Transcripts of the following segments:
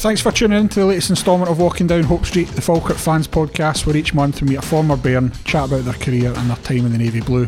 Thanks for tuning in to the latest instalment of Walking Down Hope Street, the Falkirk Fans podcast, where each month we meet a former Bairn, chat about their career and their time in the Navy Blue.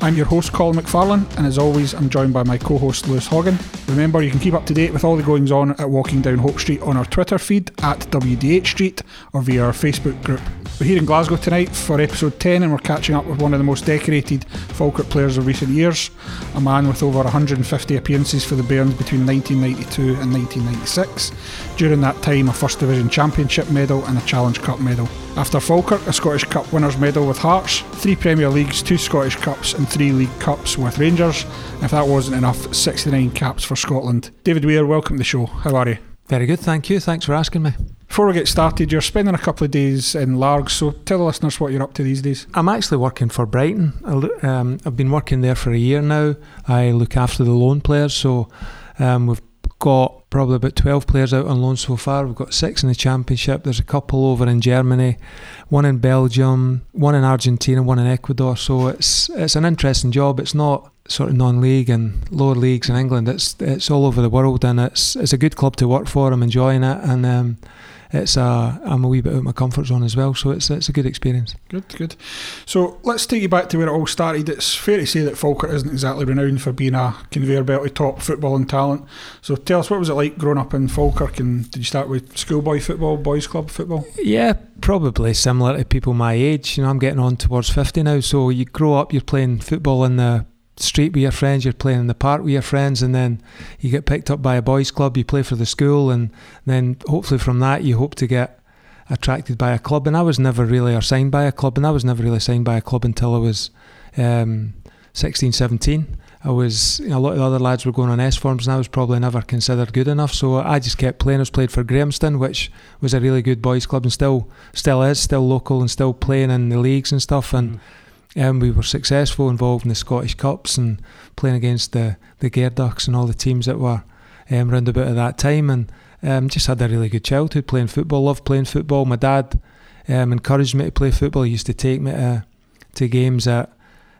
I'm your host, Colin McFarlane, and as always, I'm joined by my co host, Lewis Hogan. Remember, you can keep up to date with all the goings on at Walking Down Hope Street on our Twitter feed at WDH Street or via our Facebook group. We're here in Glasgow tonight for episode 10, and we're catching up with one of the most decorated Falkirk players of recent years, a man with over 150 appearances for the Bairns between 1992 and 1996. During that time, a First Division Championship medal and a Challenge Cup medal. After Falkirk, a Scottish Cup winners' medal with Hearts, three Premier Leagues, two Scottish Cups, and three League Cups with Rangers. If that wasn't enough, 69 caps for Scotland. David Weir, welcome to the show. How are you? Very good, thank you. Thanks for asking me. Before we get started, you're spending a couple of days in Largs, so tell the listeners what you're up to these days. I'm actually working for Brighton. Um, I've been working there for a year now. I look after the loan players, so um, we've got probably about 12 players out on loan so far. We've got six in the Championship. There's a couple over in Germany, one in Belgium, one in Argentina, one in Ecuador. So it's it's an interesting job. It's not sort of non-league and lower leagues in England. It's it's all over the world, and it's it's a good club to work for. I'm enjoying it, and um, it's a I'm a wee bit out of my comfort zone as well, so it's it's a good experience. Good, good. So let's take you back to where it all started. It's fair to say that Falkirk isn't exactly renowned for being a conveyor belt of top football and talent. So tell us, what was it like growing up in Falkirk, and did you start with schoolboy football, boys' club football? Yeah, probably similar to people my age. You know, I'm getting on towards fifty now, so you grow up, you're playing football in the street with your friends, you're playing in the park with your friends, and then you get picked up by a boys' club, you play for the school, and then hopefully from that you hope to get attracted by a club. And I was never really or signed by a club, and I was never really signed by a club until I was um, 16, 17. I was, you know, a lot of the other lads were going on S forms, and I was probably never considered good enough. So I just kept playing. I was played for Grahamston, which was a really good boys' club, and still, still is, still local, and still playing in the leagues and stuff. And mm um, we were successful involved in the Scottish Cups and playing against the the Gairdochs and all the teams that were um, round about at that time. And um, just had a really good childhood playing football. Loved playing football. My dad um, encouraged me to play football. He used to take me to, to games at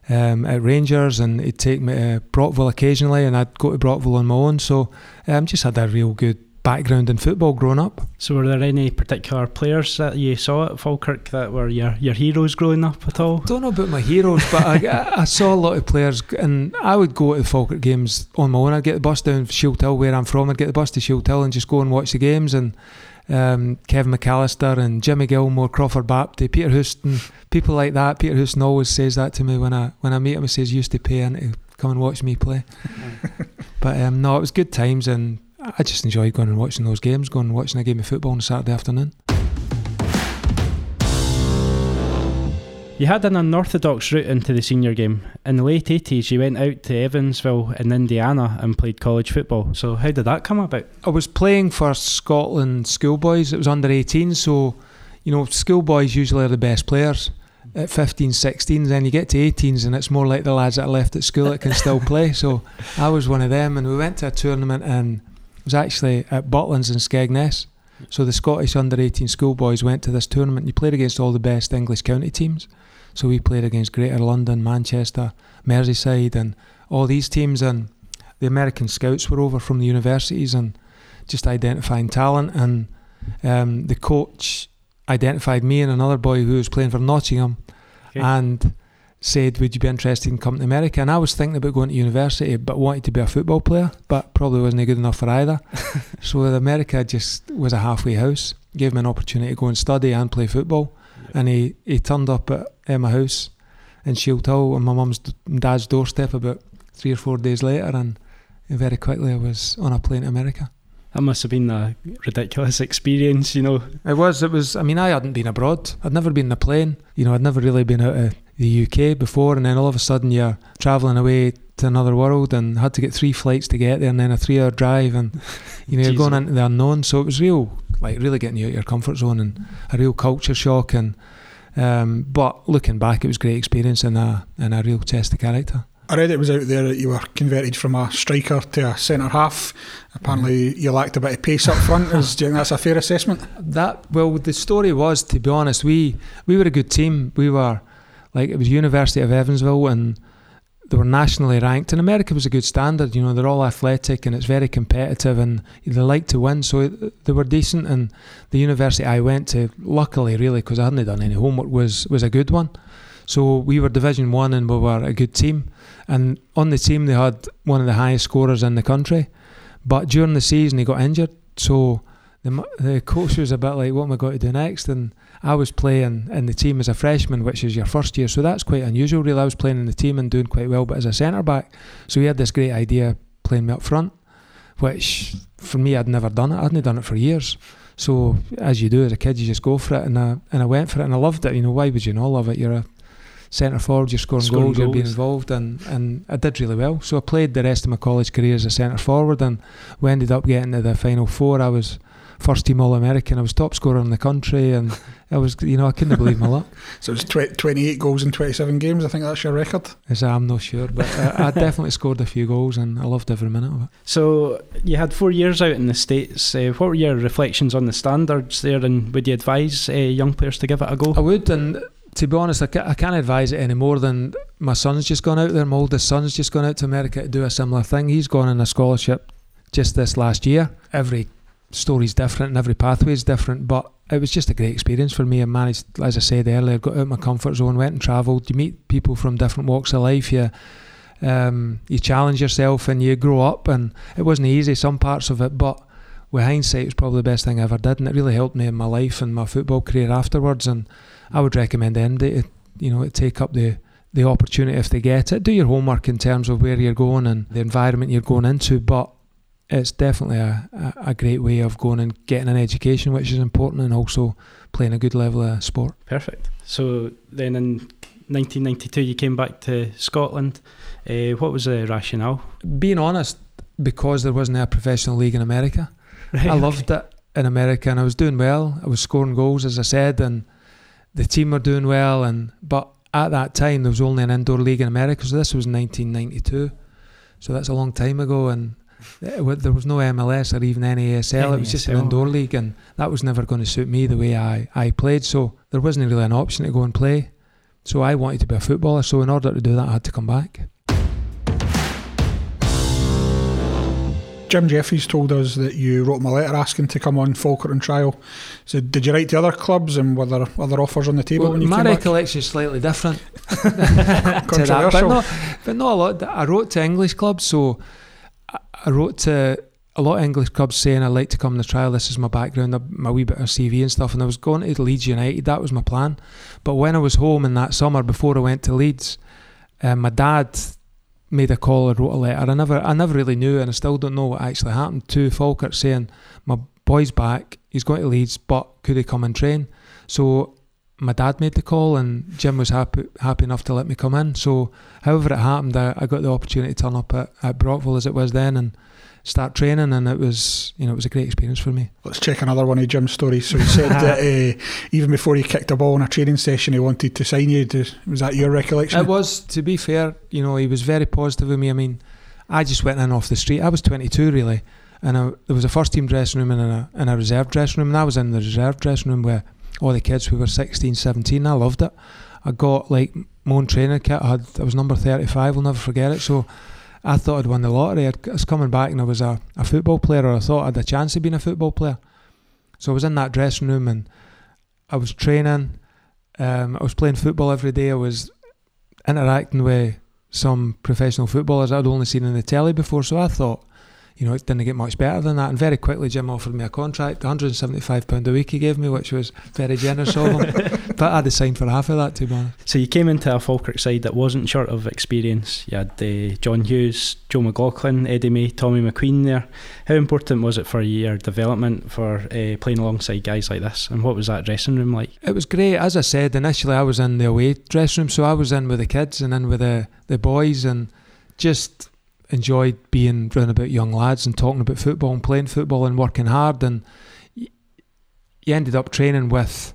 um, at Rangers and he'd take me to Brockville occasionally and I'd go to Brockville on my own. So um, just had a real good background in football growing up. So, were there any particular players that you saw at Falkirk that were your, your heroes growing up at all? I don't know about my heroes, but I, I, saw a lot of players, and I would go to the Falkirk games on my own. I'd get the bus down Shieldhill, where I'm from. I'd get the bus to Shieldhill and just go and watch the games. And um, Kevin McAllister and Jimmy Gilmore, Crawford Baptie, Peter Houston, people like that. Peter Houston always says that to me when I when I meet him. He says, "Used to pay in to come and watch me play." but um, no, it was good times and I just enjoy going and watching those games, going and watching a game of football on a Saturday afternoon. You had an unorthodox route into the senior game. In the late 80s, you went out to Evansville in Indiana and played college football. So, how did that come about? I was playing for Scotland schoolboys. It was under 18, so, you know, schoolboys usually are the best players at 15, 16s. Then you get to 18s, and it's more like the lads that are left at school that can still play. So, I was one of them, and we went to a tournament in was actually at Butlins in Skegness. So the Scottish under 18 schoolboys went to this tournament. You played against all the best English county teams. So we played against Greater London, Manchester, Merseyside, and all these teams. And the American scouts were over from the universities and just identifying talent. And um, the coach identified me and another boy who was playing for Nottingham. Okay. And said, Would you be interested in coming to America? And I was thinking about going to university, but wanted to be a football player, but probably wasn't good enough for either. so America just was a halfway house, gave me an opportunity to go and study and play football. And he, he turned up at, at my house in Shieldhill on my mum's dad's doorstep about three or four days later, and very quickly I was on a plane to America. That must have been a ridiculous experience, you know. It was. It was. I mean, I hadn't been abroad. I'd never been in a plane. You know, I'd never really been out of the UK before, and then all of a sudden you're travelling away to another world and had to get three flights to get there, and then a three-hour drive, and you know you're going into the unknown. So it was real, like really getting you out your comfort zone and a real culture shock. And um, but looking back, it was a great experience and a and a real test of character. I read it was out there that you were converted from a striker to a centre half. Apparently, mm-hmm. you lacked a bit of pace up front. Is, do you think that's a fair assessment? That well, the story was, to be honest, we we were a good team. We were like it was University of Evansville, and they were nationally ranked, and America was a good standard. You know, they're all athletic and it's very competitive, and they like to win, so they were decent. And the university I went to, luckily, really, because I hadn't done any homework, was was a good one. So we were Division One, and we were a good team. And on the team, they had one of the highest scorers in the country. But during the season, he got injured, so the the coach was a bit like, "What am I going to do next?" And I was playing in the team as a freshman, which is your first year, so that's quite unusual. Really, I was playing in the team and doing quite well, but as a centre back, so he had this great idea playing me up front, which for me I'd never done it. I hadn't done it for years. So as you do as a kid, you just go for it, and I and I went for it, and I loved it. You know, why would you not love it? You're a centre forward, you're scoring, Scoring goals, you're being involved, and, and I did really well. So I played the rest of my college career as a centre forward, and we ended up getting to the final four. I was first team All American. I was top scorer in the country, and I was, you know, I couldn't believe my luck. So it was tw- 28 goals in 27 games. I think that's your record. As I'm not sure, but I, I definitely scored a few goals, and I loved every minute of it. So you had four years out in the states. Uh, what were your reflections on the standards there, and would you advise uh, young players to give it a go? I would, and to be honest, I, ca- I can't advise it any more than my son's just gone out there. My oldest son's just gone out to America to do a similar thing. He's gone on a scholarship just this last year. Every story's different and every pathway is different, but it was just a great experience for me. I managed, as I said earlier, got out of my comfort zone, went and travelled. You meet people from different walks of life. You um, you challenge yourself and you grow up. And it wasn't easy, some parts of it, but with hindsight, it was probably the best thing I ever did, and it really helped me in my life and my football career afterwards. And I would recommend anybody to, you know, to take up the the opportunity if they get it. Do your homework in terms of where you're going and the environment you're going into, but it's definitely a, a, great way of going and getting an education, which is important, and also playing a good level of sport. Perfect. So then in 1992, you came back to Scotland. Uh, what was the rationale? Being honest, because there wasn't a professional league in America, Right, I okay. loved it in America, and I was doing well. I was scoring goals, as I said, and the team were doing well. And but at that time, there was only an indoor league in America, so this was 1992. So that's a long time ago, and Eh, there was no MLS or even any ASL. It was just an indoor league, and that was never going to suit me the way I, I played. So there wasn't really an option to go and play. So I wanted to be a footballer. So in order to do that, I had to come back. Jim Jeffries told us that you wrote him a letter asking to come on Falkirk on trial. So did you write to other clubs and were there other offers on the table Well, when you my came back? recollection is slightly different to that, but Controversial. not, but not a lot. I wrote to English clubs, so I- wrote to a lot of English clubs saying I'd like to come on the trial. This is my background, my wee bit of CV and stuff. And I was going to Leeds United. That was my plan. But when I was home in that summer before I went to Leeds, um, my dad made a call and wrote a letter. I never, I never really knew, and I still don't know what actually happened to Falkirk, saying my boy's back. He's going to Leeds, but could he come and train? So my dad made the call, and Jim was happy happy enough to let me come in. So however it happened, I, I got the opportunity to turn up at, at Brockville as it was then and start training, and it was you know it was a great experience for me. Let's check another one of Jim's stories. So he said that uh, even before he kicked a ball in a training session, he wanted to sign you. To, Was that your recollection? It was, to be fair, you know, he was very positive with me. I mean, I just went in off the street. I was 22 really, and I, there was a first team dressing room and a, and a reserve dressing room, and I was in the reserve dressing room where all the kids who were 16, 17. I loved it. I got like my own training kit. I had I was number 35. I'll never forget it. So. I thought I'd won the lottery. I'd- was coming back and I was a, a football player, or I thought I had a chance of being a football player. So I was in that dressing room and I was training. Um, I was playing football every day. I was interacting with some professional footballers I'd only seen in the telly before. So I thought, you know, it didn't get much better than that. And very quickly, Jim offered me a contract, £175 a week he gave me, which was very generous of him. but I had to sign for half of that, to be honest. So you came into a Falkirk side that wasn't short of experience. You had uh, John Hughes, Joe McLaughlin, Eddie May, Tommy McQueen there. How important was it for your development for uh, playing alongside guys like this? And what was that dressing room like? It was great. As I said, initially I was in the away dressing room, so I was in with the kids and in with the, the boys and just enjoyed being round about young lads and talking about football and playing football and working hard. And you ended up training with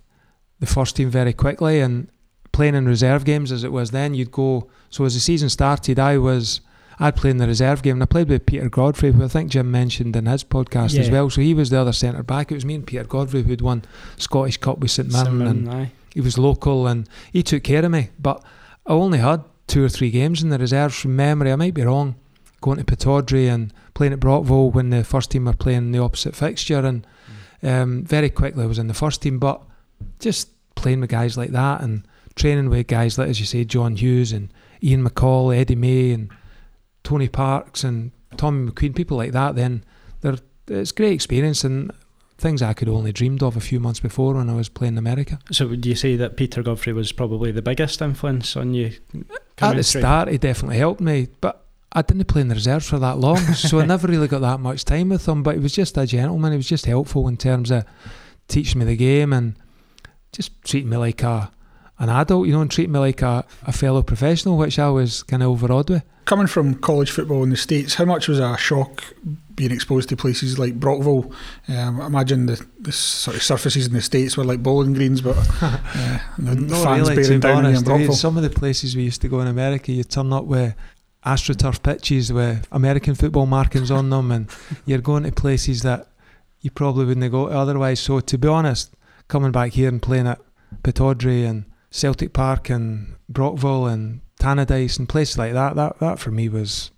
the first team very quickly and playing in reserve games as it was then. You'd go. So as the season started, I was. I'd play in the reserve game and I played with Peter Godfrey, who I think Jim mentioned in his podcast as well. So he was the other centre back. It was me and Peter Godfrey who'd won Scottish Cup with St Mirren and aye. he was local and he took care of me. But I only had two or three games in the reserves from memory. I might be wrong. Going to Pittodrie and playing at Brockville when the first team were playing the opposite fixture, and um, very quickly I was in the first team. But just playing with guys like that and training with guys like, as you say, John Hughes and Ian McCall, Eddie May, and Tony Parks and Tommy McQueen, people like that. Then they're it's great experience and things I could only dreamed of a few months before when I was playing in America. So would you say that Peter Godfrey was probably the biggest influence on you? At the start, he definitely helped me, but I didn't play in the reserves for that long, so I never really got that much time with him. But he was just a gentleman. He was just helpful in terms of teaching me the game and just treating me like a an adult, you know, and treating me like a, a fellow professional, which I was kind of overawed with. Coming from college football in the States, how much was a shock being exposed to places like Brockville? Um, imagine the, the sort of surfaces in the States were like bowling greens, but uh, the Not fans really, bearing down honest, Brockville. Some of the places we used to go in America, you turn up with AstroTurf pitches with American football markings on them, and you're going to places that you probably wouldn't go to otherwise. So, to be honest, coming back here and playing at Pittodrie and Celtic Park and Brockville and Tannadice and places like that, that, that for me was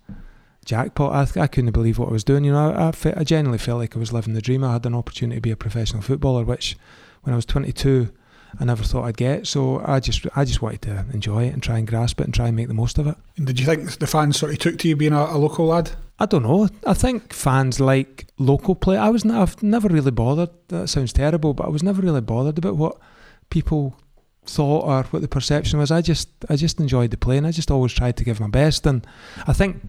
jackpot. I, I couldn't believe what I was doing. You know, I, I, I genuinely felt like I was living the dream. I had an opportunity to be a professional footballer, which when I was 22, I never thought I'd get. So I just, I just wanted to enjoy it and try and grasp it and try and make the most of it. And did you think the fans sort of took to you being a, a local lad? I don't know. I think fans like local play. I was, n- I've never really bothered. That sounds terrible, but I was never really bothered about what people thought or what the perception was. I just, I just enjoyed the play, and I just always tried to give my best. And I think,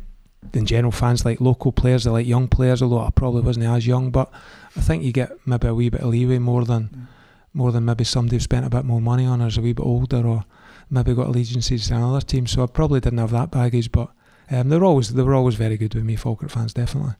in general, fans like local players. They like young players, although I probably wasn't as young. But I think you get maybe a wee bit of leeway more than, mm. More than maybe somebody who spent a bit more money on or is a wee bit older or maybe got allegiances to another team. So I probably didn't have that baggage, but. Um, they were always they were always very good with me, Falkirk fans, definitely.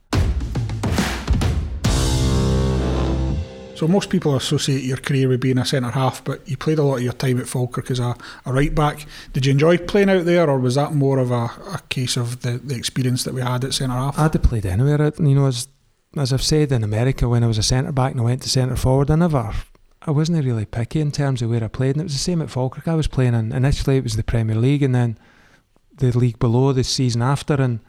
So most people associate your career with being a centre half, but you played a lot of your time at Falkirk as a, a right back. Did you enjoy playing out there, or was that more of a, a case of the, the experience that we had at centre half? I'd have played anywhere. You know, as as I've said in America, when I was a centre back and I went to centre forward, I never, I wasn't really picky in terms of where I played, and it was the same at Falkirk. I was playing in initially it was the Premier League, and then the league below the season after, and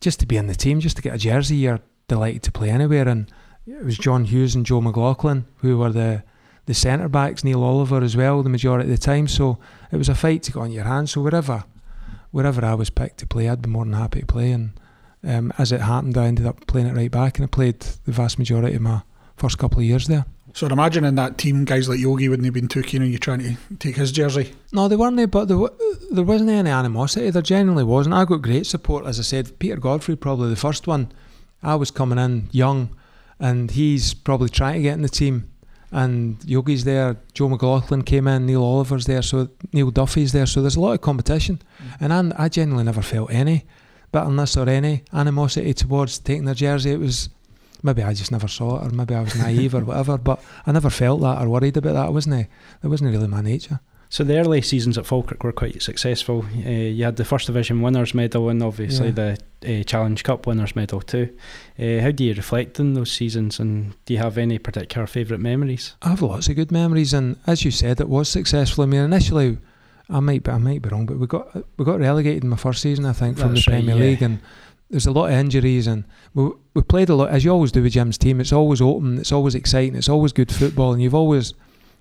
just to be in the team, just to get a jersey, you're delighted to play anywhere. And it was John Hughes and Joe McLaughlin who were the the centre backs, Neil Oliver as well, the majority of the time. So it was a fight to get on your hands. So wherever, wherever I was picked to play, I'd be more than happy to play. And um, as it happened, I ended up playing it right back, and I played the vast majority of my first couple of years there. So I'd imagine in that team, guys like Yogi wouldn't have been too keen on you trying to take his jersey. No, they weren't, but there, there wasn't any animosity. There genuinely wasn't. I got great support, as I said. Peter Godfrey, probably the first one. I was coming in young, and he's probably trying to get in the team. And Yogi's there, Joe McLaughlin came in, Neil Oliver's there, so Neil Duffy's there. So there's a lot of competition, mm. and I, I genuinely never felt any bitterness or any animosity towards taking their jersey. It was maybe I just never saw it, or maybe I was naive or whatever. But I never felt that or worried about that. I wasn't. That wasn't really my nature. So the early seasons at Falkirk were quite successful. Uh, you had the first division winners medal and obviously Yeah. the uh, Challenge Cup winners medal too. Uh, how do you reflect on those seasons, and do you have any particular favourite memories? I have lots of good memories, and as you said, it was successful. I mean, initially, I might be, I might be wrong, but we got we got relegated in my first season, I think, from That's the right, Premier yeah. League, and there's a lot of injuries, and we we played a lot as you always do with Jim's team. It's always open, it's always exciting, it's always good football, and you've always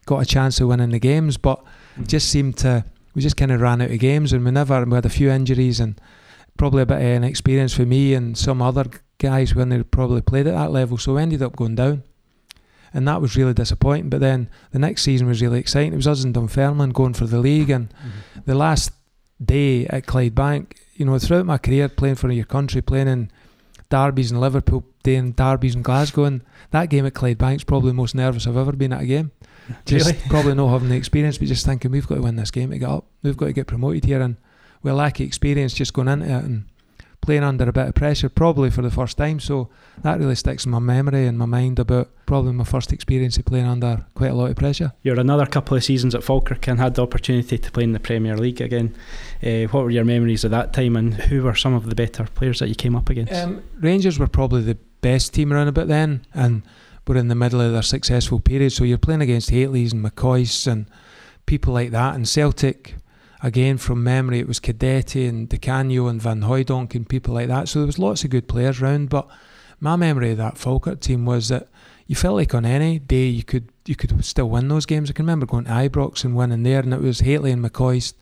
got a chance of winning the games. But it just seemed to we just kind of ran out of games, and we never we had a few injuries, and probably a bit of an experience for me and some other guys when they probably played at that level, so we ended up going down and that was really disappointing. But then the next season was really exciting. It was us and Dunfermline going for the league, and mm-hmm. the last day at Clydebank, you know, throughout my career playing for your country, playing in derbies in Liverpool, playing derbies in Glasgow, and that game at Clydebank's probably the most nervous I've ever been at a game. Just Really? probably not having the experience, but just thinking we've got to win this game to get up. We've got to get promoted here, and we lack experience just going into it and playing under a bit of pressure, probably for the first time. So that really sticks in my memory and my mind about probably my first experience of playing under quite a lot of pressure. You're another couple of seasons at Falkirk and had the opportunity to play in the Premier League again. Uh, what were your memories of that time, and who were some of the better players that you came up against? Um, Rangers were probably the best team around about then, and were in the middle of their successful period. So you're playing against Hatelys and McCoists and people like that. And Celtic, again from memory it was Cadete and Di Canio and Van Hooijdonk and people like that. So there was lots of good players around. But my memory of that Falkirk team was that you felt like on any day you could you could still win those games. I can remember going to Ibrox and winning there, and it was Hateley and McCoist,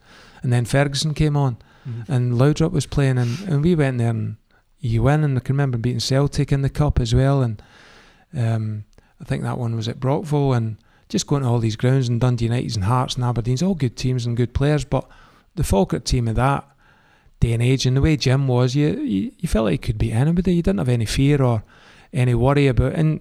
and then Ferguson came on, mm-hmm. and Laudrup was playing, and, and we went there and you win. And I can remember beating Celtic in the cup as well, and um, I think that one was at Brockville, and just going to all these grounds and Dundee Uniteds and Hearts and Aberdeen's all good teams and good players, but the Falkirk team of that day and age and the way Jim was, you, you, you felt like you could beat anybody. You didn't have any fear or any worry about. And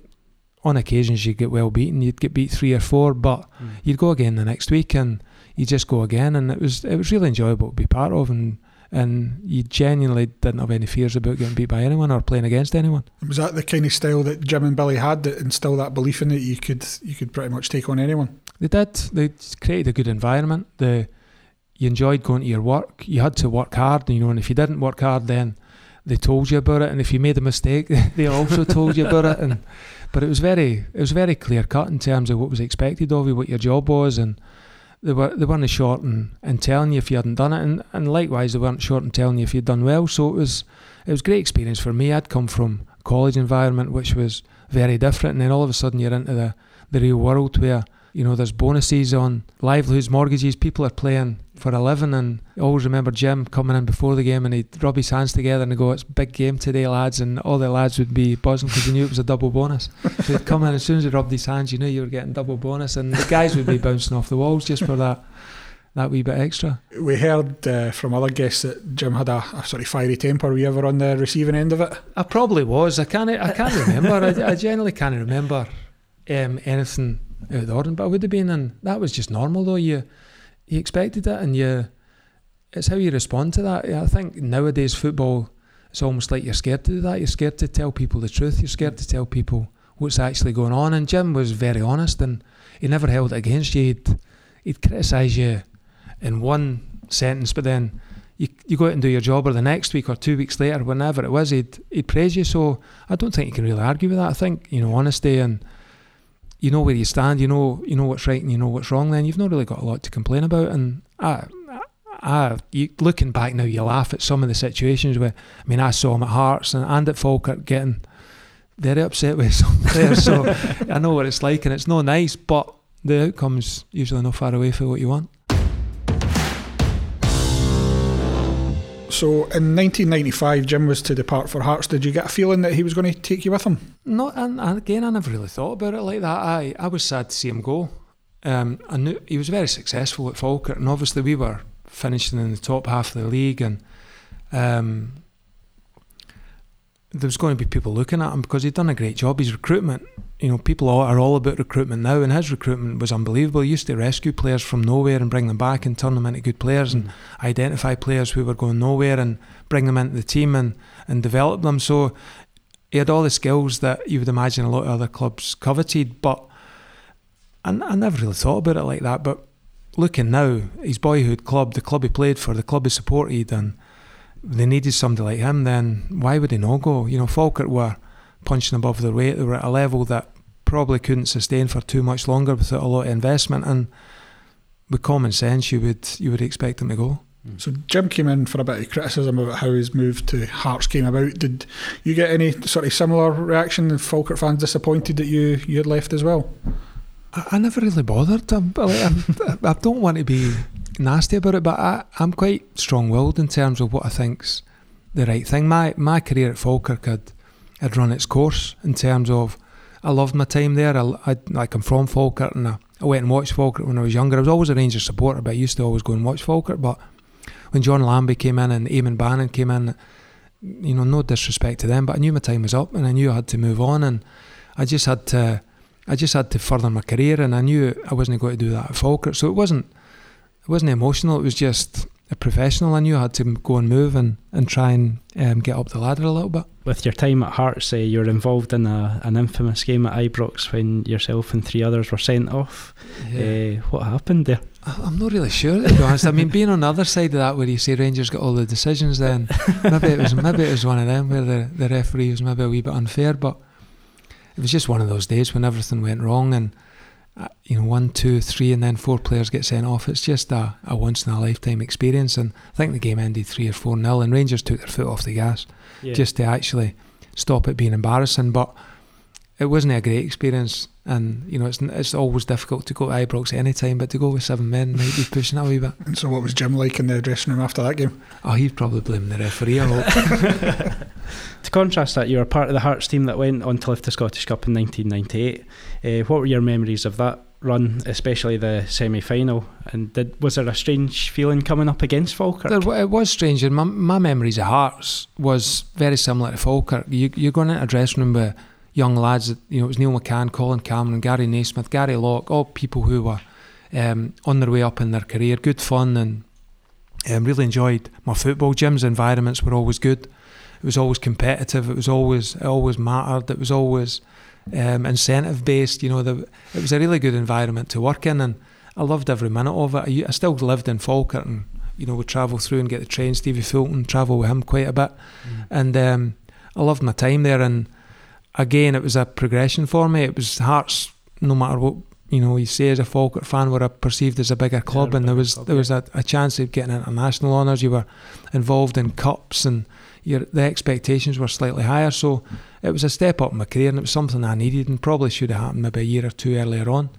on occasions you'd get well beaten, you'd get beat three or four, but mm. you'd go again the next week and you just go again, and it was it was really enjoyable to be part of and and you genuinely didn't have any fears about getting beat by anyone or playing against anyone. Was that the kind of style that Jim and Billy had that instilled that belief in it? You could you could pretty much take on anyone. They did. They created a good environment. The you enjoyed going to your work. You had to work hard, you know, and if you didn't work hard, then they told you about it. And if you made a mistake, they also told you about it. And but it was very it was very clear cut in terms of what was expected of you, what your job was, and they were they weren't short and, telling you if you hadn't done it, and, and likewise they weren't short and telling you if you'd done well. So it was it was great experience for me. I'd come from college environment which was very different, and then all of a sudden you're into the the real world where you know, there's bonuses on livelihoods, mortgages. People are playing for a living, and I always remember Jim coming in before the game and he'd rub his hands together and go, "It's big game today, lads!" And all the lads would be buzzing because he knew it was a double bonus. so he'd come in as soon as he rubbed his hands, you knew you were getting double bonus, and the guys would be bouncing off the walls just for that. That wee bit extra. We heard uh, from other guests that Jim had a, a sort of fiery temper. Were you ever on the receiving end of it? I probably was. I can't. I can't remember. I, I generally can't remember um, anything out of the ordinary. But I would have been, and that was just normal though. You you expected it, and you it's how you respond to that. I think nowadays football, it's almost like you're scared to do that. You're scared to tell people the truth. You're scared to tell people what's actually going on. And Jim was very honest, and he never held it against you. He'd he'd criticise you in one sentence, but then. You, you go out and do your job, or the next week or two weeks later, whenever it was, he'd, he'd praise you. So I don't think you can really argue with that. I think you know honesty and you know where you stand, you know you know what's right and you know what's wrong. Then you've not really got a lot to complain about. And I, I, you, looking back now, you laugh at some of the situations where I mean I saw him at Hearts and, and at Falkirk getting very upset with some players. so I know what it's like, and it's not nice, but the outcome's usually not far away from what you want. So in 1995, Jim was to depart for Hearts. Did you get a feeling that he was going to take you with him? No, and, again, I never really thought about it like that. I, I was sad to see him go. Um, I knew he was very successful at Falkirk, and obviously we were finishing in the top half of the league, and um, there was going to be people looking at him because he'd done a great job. His recruitment you know, people are all about recruitment now, and his recruitment was unbelievable. He used to rescue players from nowhere and bring them back and turn them into good players, mm. and identify players who were going nowhere and bring them into the team and, and develop them. So he had all the skills that you would imagine a lot of other clubs coveted. But I, I never really thought about it like that. But looking now, his boyhood club, the club he played for, the club he supported, and they needed somebody like him. Then why would he not go? You know, Falkirk were punching above their weight. They were at a level that probably couldn't sustain for too much longer without a lot of investment. And with common sense, you would you would expect them to go. Mm. So Jim came in for a bit of criticism about how his move to Hearts came about. Did you get any sort of similar reaction? Falkirk fans disappointed that you you had left as well? I, I never really bothered. I'm, I'm, I don't want to be nasty about it, but I, I'm quite strong-willed in terms of what I think's the right thing. My my career at Falkirk had had run its course in terms of I loved my time there. I, I like I'm from Falkirk and I, I went and watched Falkirk when I was younger. I was always a Rangers supporter, but I used to always go and watch Falkirk. But when John Lambie came in and Eamonn Bannon came in, you know, no disrespect to them, but I knew my time was up and I knew I had to move on and I just had to I just had to further my career and I knew I wasn't going to do that at Falkirk. So it wasn't it wasn't emotional, it was just a professional, I knew I had to go and move and, and try and um, get up the ladder a little bit. With your time at Hearts, uh, you were involved in a, an infamous game at Ibrox when yourself and three others were sent off. Yeah. Uh, what happened there? I'm not really sure to be honest. I mean, being on the other side of that, where you say Rangers got all the decisions, then maybe it was maybe it was one of them where the, the referee was maybe a wee bit unfair, but it was just one of those days when everything went wrong and Uh, you know, one, two, three, and then four players get sent off. It's just a, a once in a lifetime experience. And I think the game ended three or four nil, and Rangers took their foot off the gas Yeah. just to actually stop it being embarrassing. But it wasn't a great experience, and you know, it's it's always difficult to go to Ibrox any time, but to go with seven men might be pushing it a wee bit. And so, what was Jim like in the dressing room after that game? Oh, he'd probably blame the referee. I hope. To contrast that, you were part of the Hearts team that went on to lift the Scottish Cup in 1998. Uh, what were your memories of that run, especially the semi final? And did, was there a strange feeling coming up against Falkirk? There, it was strange, and my, my memories of Hearts was very similar to Falkirk. You, you're going into a dressing room with young lads, that, you know, it was Neil McCann, Colin Cameron, Gary Naysmith, Gary Locke, all people who were um, on their way up in their career, good fun, and um, really enjoyed my football. Jim's environments were always good. It was always competitive. It was always it always mattered. It was always um, incentive based. You know, the, it was a really good environment to work in, and I loved every minute of it. I, I still lived in Falkirk, and you know, would travel through and get the train. Stevie Fulton, travel with him quite a bit, and um, I loved my time there. And again, it was a progression for me. It was Hearts, no matter what you know, you say as a Falkirk fan, were perceived as a bigger club, a and there was club, there was a, a chance of getting international honours. You were involved in cups, and your the expectations were slightly higher. So it was a step up in my career, and it was something I needed, and probably should have happened maybe a year or two earlier on.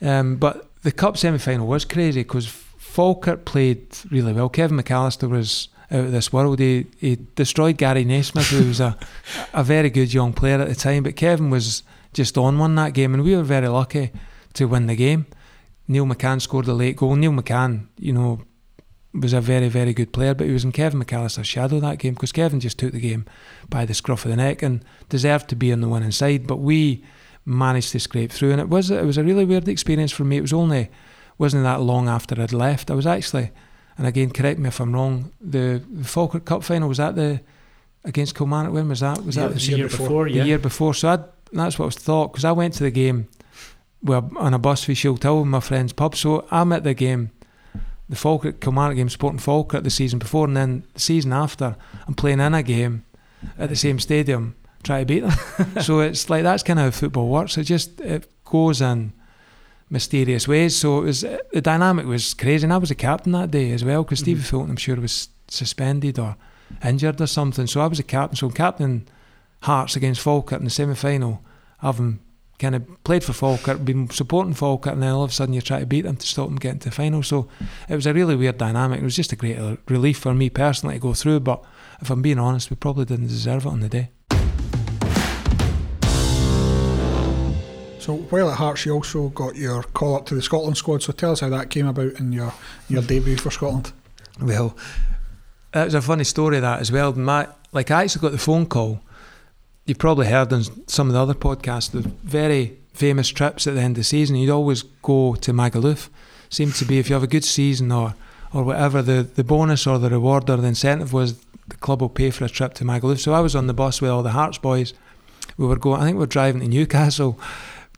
Um, but the cup semi final was crazy because Falkirk played really well. Kevin McAllister was out of this world. He, he destroyed Gary Naysmith, who was a, a very good young player at the time. But Kevin was just on one that game, and we were very lucky to win the game. Neil McCann scored a late goal. Neil McCann, you know, was a very, very good player, but he was in Kevin McAllister's shadow that game because Kevin just took the game by the scruff of the neck and deserved to be on the winning side. But we managed to scrape through, and it was it was a really weird experience for me. It was only wasn't that long after I'd left. I was actually, and again, correct me if I'm wrong. The, the Falkirk Cup final was that the against Kilmarnock. When was that? Was Yeah, that the year before, yeah. the year before. So I'd, that's what I was thought because I went to the game well, on a bus for Shield Hill with my friend's pub. So I'm at the game, the Falkirk Kilmarnock game, supporting Falkirk the season before, and then the season after, I'm playing in a game at the same stadium, try to beat them. so it's like that's kind of how football works. It just it goes in mysterious ways. So it was the dynamic was crazy, and I was a captain that day as well because Stevie Mhm. Fulton, I'm sure, was suspended or injured or something. So I was a captain. So captain Hearts against Falkirk in the semi final, having kind of played for Falkirk, been supporting Falkirk, and then all of a sudden you try to beat them to stop them getting to the final. So it was a really weird dynamic. It was just a great uh, relief for me personally to go through. But if I'm being honest, we probably didn't deserve it on the day. So while at Hearts, you also got your call up to the Scotland squad. So tell us how that came about and your your debut for Scotland. Well, that was a funny story that as well. My like I actually got the phone call. You've probably heard on some of the other podcasts the very famous trips at the end of the season. You'd always go to Magaluf. Seemed to be if you have a good season or or whatever, the the bonus or the reward or the incentive was the club will pay for a trip to Magaluf. So I was on the bus with all the Hearts boys. We were going. I think we were driving to Newcastle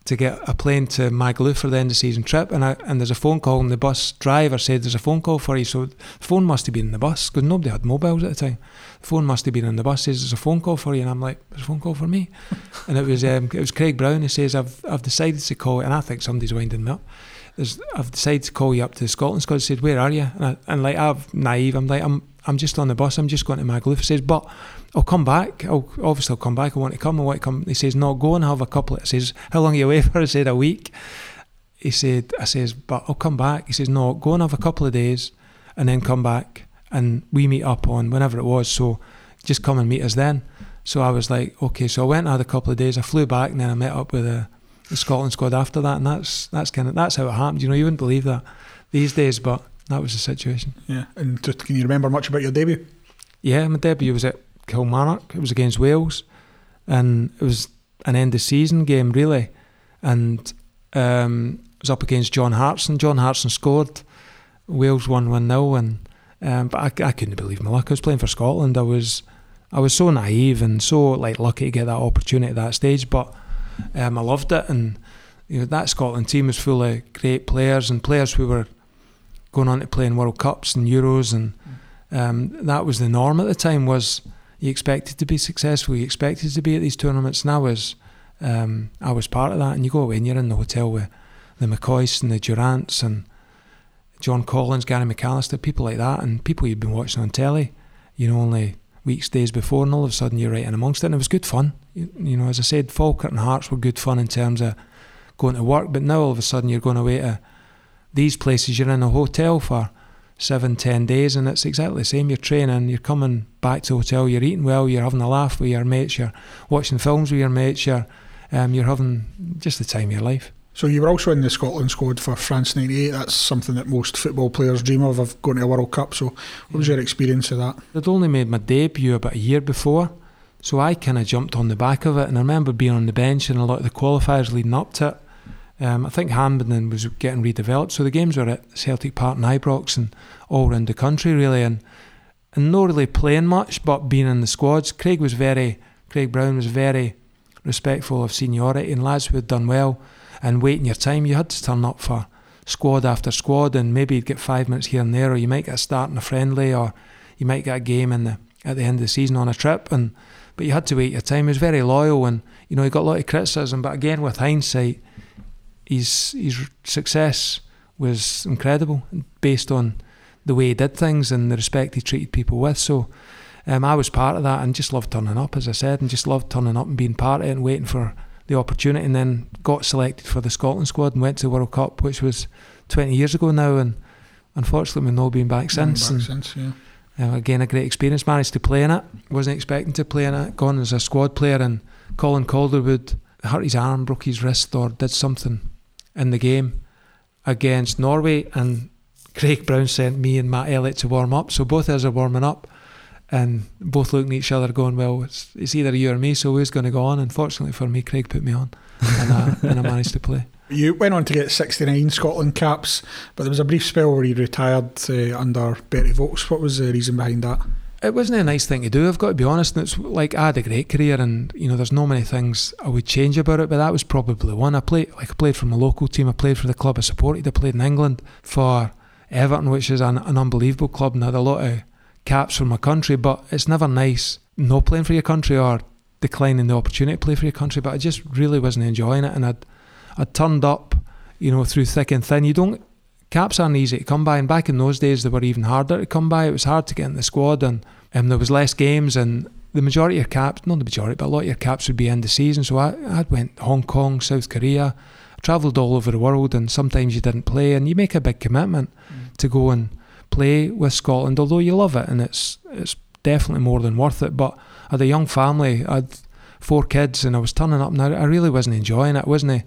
to get a plane to Magaluf for the end of the season trip, and I, and there's a phone call, and the bus driver said there's a phone call for you. So the phone must have been in the bus because nobody had mobiles at the time. The phone must have been in the bus. Says there's a phone call for you, and I'm like, there's a phone call for me, and it was um, it was Craig Brown. He says I've I've decided to call, and I think somebody's winding me up. There's, I've decided to call you up to Scotland. He said, where are you? And, I, and like I'm naive. I'm like I'm I'm just on the bus. I'm just going to Magaluf. He says, but I'll come back. I'll obviously I'll come back. I want to come. I want to come. He says, no, go and have a couple. He says, how long are you away for? I said, a week. He said, I says, but I'll come back. He says, no, go and have a couple of days, and then come back, and we meet up on whenever it was. So just come and meet us then. So I was like, okay. So I went and had a couple of days. I flew back, and then I met up with the, the Scotland squad after that, and that's that's kind of that's how it happened. You know, you wouldn't believe that these days, but that was the situation. Yeah. And just, can you remember much about your debut? Yeah, my debut was at Kilmarnock. It was against Wales, and it was an end of season game really, and um, it was up against John Hartson. John Hartson scored. Wales won one 0 and um, but I, I couldn't believe my luck. I was playing for Scotland. I was I was so naive and so like lucky to get that opportunity at that stage. But um, I loved it, and you know that Scotland team was full of great players and players who were going on to play in World Cups and Euros and um, that was the norm at the time was you expected to be successful. You expected to be at these tournaments. And I was um, I was part of that. And you go away and you're in the hotel with the McCoists and the Durrants and John Collins, Gary McAllister, people like that, and people you'd been watching on telly, you know, only weeks, days before, and all of a sudden you're right in amongst it, and it was good fun. You, you know, as I said, Falkirk and Hearts were good fun in terms of going to work, but now all of a sudden you're going away to these places, you're in a hotel for seven, ten days, and it's exactly the same. You're training, you're coming back to the hotel, you're eating well, you're having a laugh with your mates, you're watching films with your mates, you're, um, you're having just the time of your life. So you were also in the Scotland squad for France '98. That's something that most football players dream of, of going to a World Cup. So, what was your experience of that? I'd only made my debut about a year before, so I kind of jumped on the back of it. And I remember being on the bench in a lot of the qualifiers leading up to it. Um, I think Hampden was getting redeveloped, so the games were at Celtic Park and Ibrox and all around the country really, and and not really playing much, but being in the squads. Craig was very, Craig Brown was very respectful of seniority, and lads who had done well and waiting your time. You had to turn up for squad after squad, and maybe you'd get five minutes here and there, or you might get a start in a friendly, or you might get a game in the at the end of the season on a trip. And but you had to wait your time. He was very loyal, and you know he got a lot of criticism. But again, with hindsight, his his success was incredible based on the way he did things and the respect he treated people with. So. Um, I was part of that and just loved turning up, as I said, and just loved turning up and being part of it and waiting for the opportunity and then got selected for the Scotland squad and went to the World Cup, which was 20 years ago now. And unfortunately, we've not been back since. Back since yeah. Uh, again, a great experience. Managed to play in it. Wasn't expecting to play in it. Gone as a squad player, and Colin Calderwood hurt his arm, broke his wrist, or did something in the game against Norway. And Craig Brown sent me and Matt Elliott to warm up. So both of us are warming up and both looking at each other, going, "Well, it's, it's either you or me, so who's going to go on?" Unfortunately for me, Craig put me on, and, I, and I managed to play. You went on to get 69 Scotland caps, but there was a brief spell where you retired uh, under Berti Vogts. What was the reason behind that? It wasn't a nice thing to do. I've got to be honest. And it's like I had a great career, and you know, there's no many things I would change about it, but that was probably one. I played like I played from a local team. I played for the club I supported. I played in England for Everton, which is an, an unbelievable club, and had a lot of caps for my country, but it's never nice not playing for your country or declining the opportunity to play for your country. But I just really wasn't enjoying it, and I'd I'd turned up, you know, through thick and thin. You don't caps aren't easy to come by, and back in those days they were even harder to come by. It was hard to get in the squad, and um, there was less games, and the majority of caps, not the majority, but a lot of your caps would be end of season. So I I went Hong Kong, South Korea. Travelled all over the world, and sometimes you didn't play, and you make a big commitment mm. to go and play with Scotland, although you love it and it's it's definitely more than worth it. But I had a young family, I had four kids, and I was turning up, and I, I really wasn't enjoying it, wasn't I?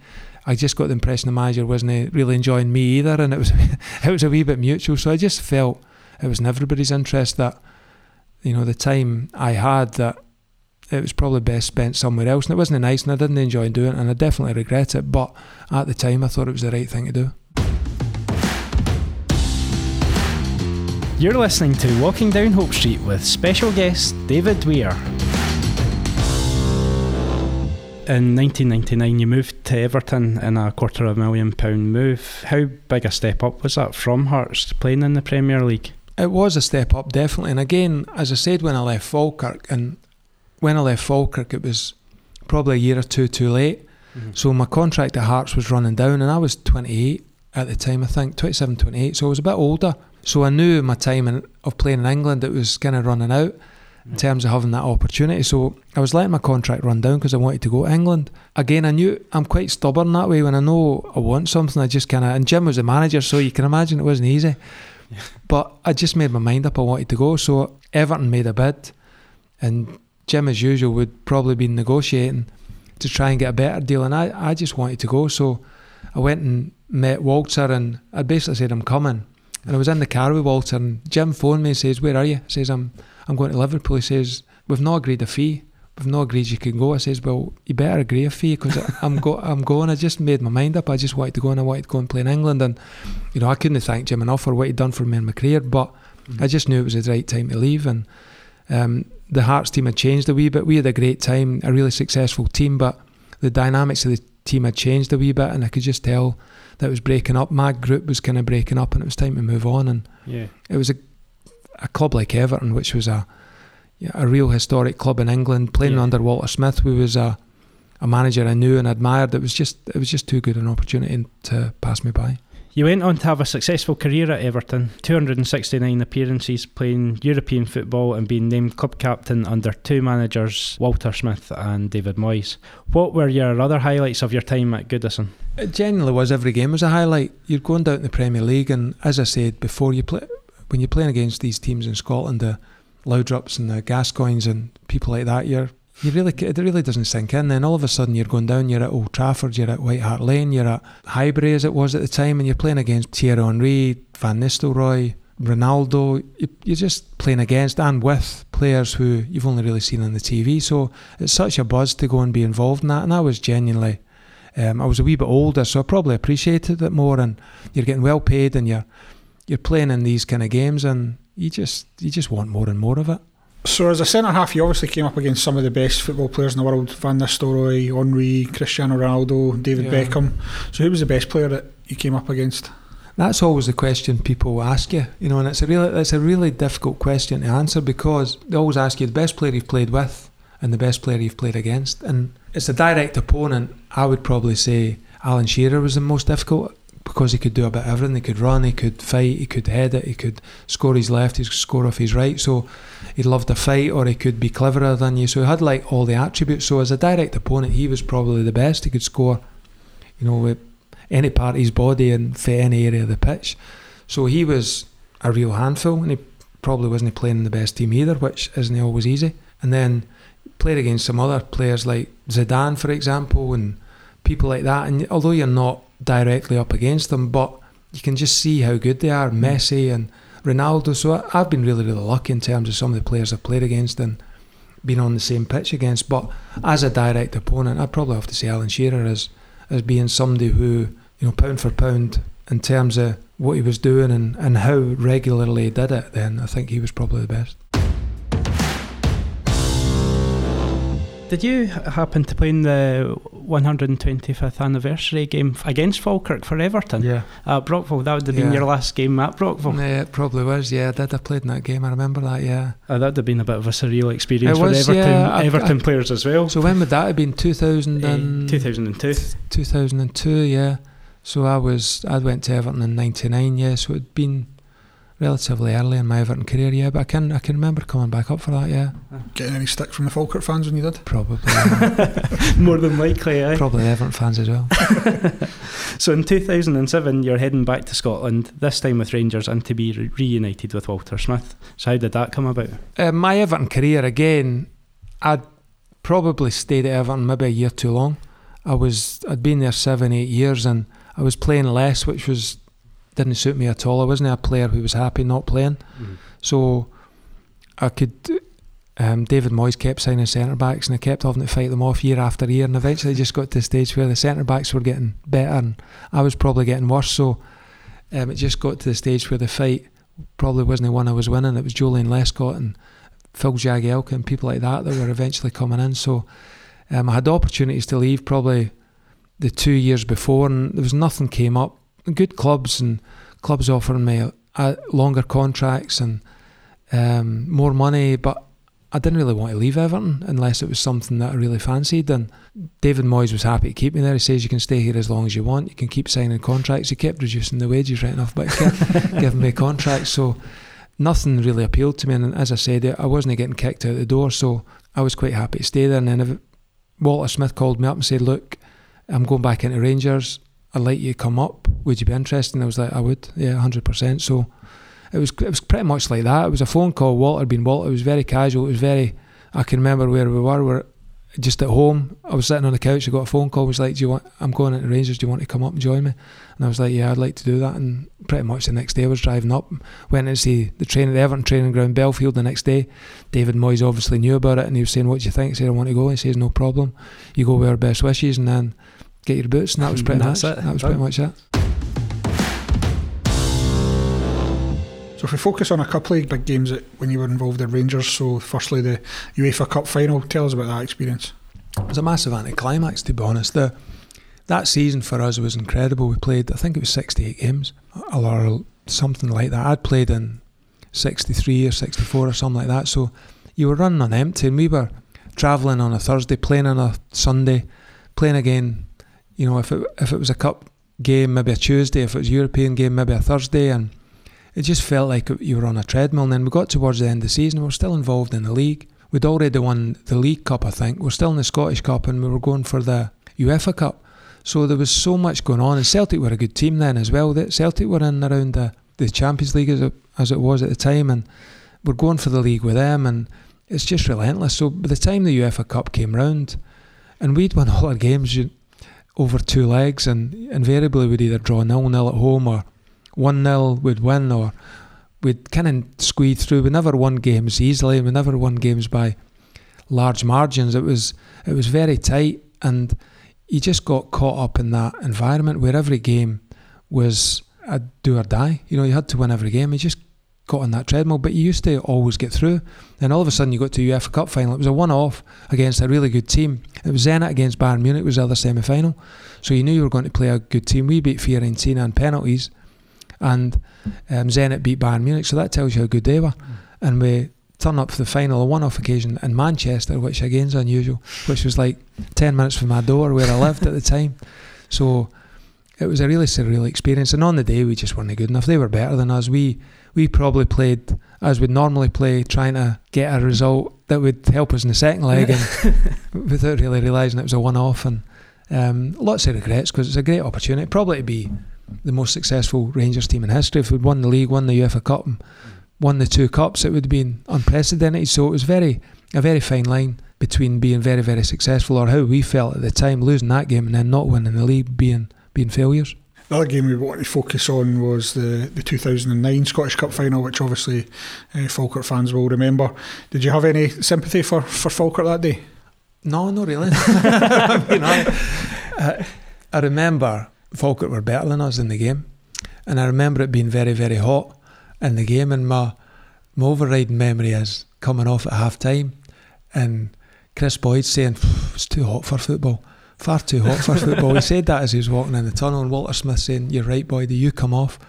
I just got the impression the manager wasn't eh, really enjoying me either, and it was it was a wee bit mutual. So I just felt it was in everybody's interest that you know the time I had that it was probably best spent somewhere else, and it wasn't nice, and I didn't enjoy doing it, and I definitely regret it. But at the time, I thought it was the right thing to do. You're listening to Walking Down Hope Street with special guest David Weir. In 1999, you moved to Everton in a quarter of a million pound move. How big a step up was that from Hearts playing in the Premier League? It was a step up, definitely. And again, as I said when I left Falkirk, and when I left Falkirk, it was probably a year or two too late. Mm-hmm. So my contract at Hearts was running down, and I was 28 at the time, I think, 27, 28. So I was a bit older. So I knew my time in, of playing in England, it was kind of running out in terms of having that opportunity. So I was letting my contract run down because I wanted to go to England. Again, I knew I'm quite stubborn that way. When I know I want something, I just kind of. And Jim was the manager, so you can imagine it wasn't easy. But I just made my mind up. I wanted to go. So Everton made a bid, and Jim, as usual, would probably be negotiating to try and get a better deal. And I, I just wanted to go. So I went and met Walter, and I basically said, I'm coming. And I was in the car with Walter, and Jim phoned me and says, "Where are you?" I says, "I'm I'm going to Liverpool." He says, "We've not agreed a fee. We've not agreed you can go." I says, "Well, you better agree a fee because I'm go I'm going. I just made my mind up. I just wanted to go and I wanted to go and play in England, and you know I couldn't thank Jim enough for what he'd done for me in my career, but mm-hmm. I just knew it was the right time to leave, and um, the Hearts team had changed a wee bit. We had a great time, a really successful team, but the dynamics of the team had changed a wee bit, and I could just tell that was breaking up. My group was kind of breaking up, and it was time to move on. And yeah. it was a a club like Everton, which was a a real historic club in England, playing yeah. under Walter Smith, who was a a manager I knew and admired. It was just it was just too good an opportunity to pass me by. You went on to have a successful career at Everton, 269 appearances, playing European football and being named club captain under two managers, Walter Smith and David Moyes. What were your other highlights of your time at Goodison? It genuinely was. Every game was a highlight. You're going down to the Premier League, and as I said before, you play when you're playing against these teams in Scotland, the Laudrups and the Gascoignes and people like that. You're you really it really doesn't sink in. Then all of a sudden you're going down. You're at Old Trafford. You're at White Hart Lane. You're at Highbury as it was at the time, and you're playing against Thierry Henry, Van Nistelrooy, Ronaldo. You're just playing against and with players who you've only really seen on the TV. So it's such a buzz to go and be involved in that. And I was genuinely. Um, I was a wee bit older, so I probably appreciated it more. And you're getting well paid, and you're you're playing in these kind of games, and you just you just want more and more of it. So as a centre half, you obviously came up against some of the best football players in the world: Van Nistelrooy, Henry, Cristiano Ronaldo, David yeah. Beckham. So who was the best player that you came up against? That's always the question people ask you, you know, and it's a really it's a really difficult question to answer because they always ask you the best player you've played with and the best player you've played against, and it's a direct opponent. I would probably say Alan Shearer was the most difficult because he could do a bit of everything. He could run, he could fight, he could head it, he could score his left, he could score off his right. So he loved to fight, or he could be cleverer than you. So he had like all the attributes. So as a direct opponent, he was probably the best. He could score, you know, with any part of his body and fit any area of the pitch. So he was a real handful, and he probably wasn't playing in the best team either, which isn't always easy. And then played against some other players like Zidane, for example, and people like that. And although you're not directly up against them, but you can just see how good they are. Mm. Messi and Ronaldo. So I, have been really, really lucky in terms of some of the players I've played against and been on the same pitch against. But as a direct opponent, I'd probably have to say Alan Shearer as as being somebody who, you know, pound for pound in terms of what he was doing and, and how regularly he did it, then I think he was probably the best. Did you happen to play in the 125th anniversary game against Falkirk for Everton? Yeah. At Brockville. That would have been yeah. your last game at Brockville. Yeah, it probably was. Yeah, I did. I played in that game. I remember that. Yeah. Uh, that would have been a bit of a surreal experience it for was, Everton, yeah, Everton I, players as well. So when would that have been? 2000 and, uh, 2002. 2002. Yeah. So I was. I went to Everton in '99. Yeah. So it'd been relatively early in my Everton career, yeah. But I can I can remember coming back up for that, yeah. Getting any stick from the Falkirk fans when you did? Probably. More than likely, eh? Probably Everton fans as well. so in 2007, you're heading back to Scotland, this time with Rangers, and to be re- reunited with Walter Smith. So how did that come about? Uh, my Everton career, again, I'd probably stayed at Everton maybe a year too long. I was I'd been there seven, eight years, and I was playing less, which was didn't suit me at all. I wasn't a player who was happy not playing. Mm. So I could. Um, David Moyes kept signing centre backs, and I kept having to fight them off year after year. And eventually, just got to the stage where the centre backs were getting better, and I was probably getting worse. So um, it just got to the stage where the fight probably wasn't the one I was winning. It was Joleon Lescott and Phil Jagielka and people like that that were eventually coming in. So um, I had opportunities to leave probably the two years before, and there was nothing came up good clubs and clubs offering me uh, longer contracts and um, more money, but I didn't really want to leave Everton unless it was something that I really fancied. And David Moyes was happy to keep me there. He says you can stay here as long as you want. You can keep signing contracts. He kept reducing the wages right enough, but he kept giving me contracts. So nothing really appealed to me. And as I said, I wasn't getting kicked out the door, so I was quite happy to stay there. And then if Walter Smith called me up and said, "Look, I'm going back into Rangers. I'd like you to come up. Would you be interested? And I was like, I would, yeah, 100%. So it was it was pretty much like that. It was a phone call. Walter had been Walter. It was very casual. It was very, I can remember where we were. We were just at home. I was sitting on the couch. I got a phone call. It was like, do you want, I'm going into Rangers. Do you want to come up and join me? And I was like, yeah, I'd like to do that. And pretty much the next day I was driving up, went to see the training, the Everton training ground, Bellefield the next day. David Moyes obviously knew about it and he was saying, what do you think? I said, I want to go. He says, no problem. You go with our best wishes. And then get your boots, and that was pretty much it. That was pretty much it. So if we focus on a couple of big games that when you were involved in Rangers, so firstly the UEFA Cup final, tell us about that experience. It was a massive anticlimax, to be honest. The, that season for us was incredible. We played, I think it was 68 games or something like that. I'd played in 63 or 64 or something like that. So you were running on empty, and we were travelling on a Thursday, playing on a Sunday, playing again, you know, if it if it was a cup game, maybe a Tuesday, if it was a European game, maybe a Thursday, and it just felt like you were on a treadmill. And then we got towards the end of the season, we were still involved in the league. We'd already won the League Cup, I think. We're still in the Scottish Cup, and we were going for the UEFA Cup. So there was so much going on, and Celtic were a good team then as well. That Celtic were in around the, the Champions League as it, as it was at the time, and we're going for the league with them, and it's just relentless. So by the time the UEFA Cup came round, and we'd won all our games over two legs, and invariably we'd either draw nil nil at home or one 0 would win, or we'd kind of squeeze through. We never won games easily. We never won games by large margins. It was it was very tight, and you just got caught up in that environment where every game was a do or die. You know, you had to win every game. You just got on that treadmill, but you used to always get through. Then all of a sudden you got to UEFA Cup final. It was a one-off against a really good team. It was Zenit against Bayern Munich was the other semi-final. So you knew you were going to play a good team. We beat Fiorentina in penalties, and um, Zenit beat Bayern Munich. So that tells you how good they were. Mm. And we turn up for the final, a one-off occasion in Manchester, which again is unusual, which was like ten minutes from my door where I lived at the time. So it was a really surreal experience. And on the day, we just weren't good enough. They were better than us. We we probably played as we'd normally play, trying to get a result that would help us in the second leg, and without really realising it was a one-off. And um, lots of regrets because it's a great opportunity, probably to be the most successful Rangers team in history. If we'd won the league, won the UEFA Cup, and won the two cups, it would have been unprecedented. So it was very a very fine line between being very very successful or how we felt at the time, losing that game and then not winning the league, being being failures. The other game we wanted to focus on was the, the 2009 Scottish Cup final, which obviously uh, Falkirk fans will remember. Did you have any sympathy for, for Falkirk that day? No, not really. I, mean, I, I, remember Falkirk were better than us in the game, and I remember it being very, very hot in the game, and my, my overriding memory is coming off at half time and Kris Boyd saying, It's too hot for football far too hot for football. he said that as he was walking in the tunnel, and Walter Smith saying, "You're right, boy. Do you come off?"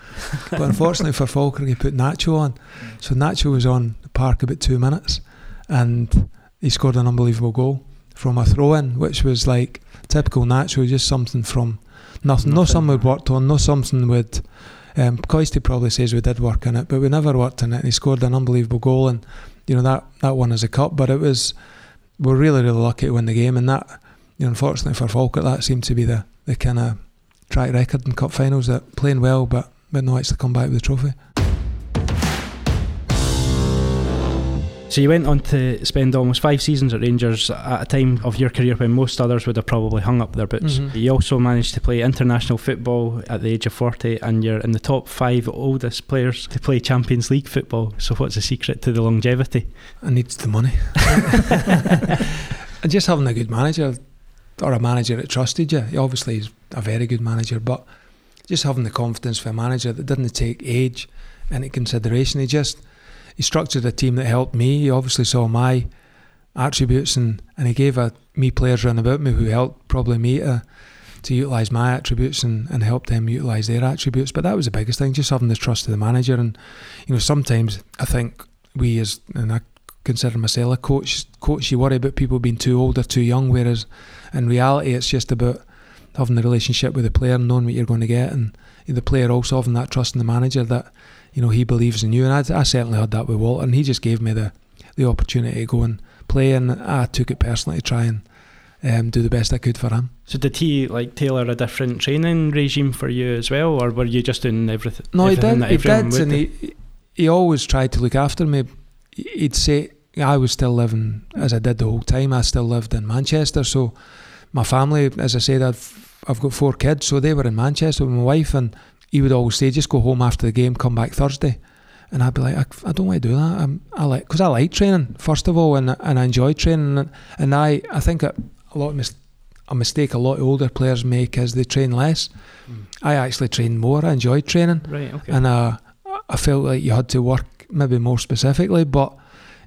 But unfortunately for Falkirk, he put Nacho on, so Nacho was on the park about two minutes, and he scored an unbelievable goal from a throw-in, which was like typical Nacho, just something from nothing. nothing. No something we'd worked on, no something would. Um, Coisty probably says we did work in it, but we never worked in it. And he scored an unbelievable goal, and you know that that one is a cup. But it was we're really really lucky to win the game, and that you know, unfortunately for Falkirk, that seemed to be the, the kind of track record in cup finals that playing well but but not actually come back with the trophy. So you went on to spend almost five seasons at Rangers at a time of your career when most others would have probably hung up their boots. Mm-hmm. You also managed to play international football at the age of 40 and you're in the top five oldest players to play Champions League football. So what's the secret to the longevity? I need the money. and just having a good manager or a manager that trusted you. He obviously is a very good manager, but just having the confidence for a manager that didn't take age into consideration. He just he structured a team that helped me. He obviously saw my attributes and, and he gave a, me players around about me who helped probably me to to utilise my attributes and, and help them utilise their attributes. But that was the biggest thing, just having the trust of the manager. And you know, sometimes I think we as and I consider myself a coach. Coach, you worry about people being too old or too young, whereas in reality, it's just about having the relationship with the player, and knowing what you're going to get, and the player also having that trust in the manager that you know he believes in you. And I, I certainly had that with Walter, and he just gave me the the opportunity to go and play, and I took it personally to try and um, do the best I could for him. So did he like tailor a different training regime for you as well, or were you just doing everything? No, everything he did. He did, and he he always tried to look after me. He'd say I was still living as I did the whole time. I still lived in Manchester, so my family, as I said, I've I've got four kids, so they were in Manchester with my wife, and he would always say, "Just go home after the game, come back Thursday." And I'd be like, I, I don't want to do that. I'm, I like because I like training first of all, and and I enjoy training, and, and I I think a, a lot of mis- a mistake a lot of older players make is they train less. Mm. I actually train more. I enjoyed training, right? Okay. And uh, I felt like you had to work maybe more specifically, but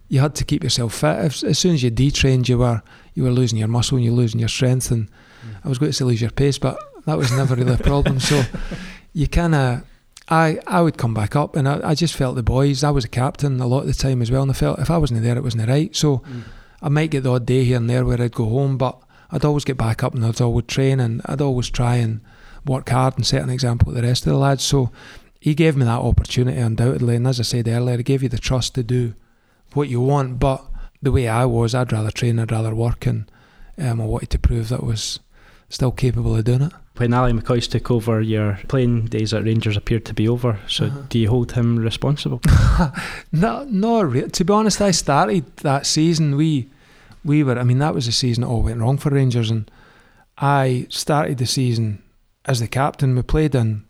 you had to keep yourself fit. As, as soon as you detrained, you were you were losing your muscle and you're losing your strength. And mm. I was going to say lose your pace, but that was never really a problem. So you kind of, I I would come back up, and I, I just felt the boys. I was a captain a lot of the time as well, and I felt if I wasn't there, it wasn't right. So mm. I might get the odd day here and there where I'd go home, but I'd always get back up and I'd always train and I'd always try and work hard and set an example to the rest of the lads. So he gave me that opportunity undoubtedly, and as I said earlier, he gave you the trust to do what you want. But the way I was, I'd rather train, I'd rather work, and um, I wanted to prove that was still capable of doing it. When Ali McCoist took over, your playing days at Rangers appeared to be over. So, uh-huh. do you hold him responsible? no, not really. To be honest, I started that season. We, we were. I mean, that was the season it all went wrong for Rangers, and I started the season as the captain. We played in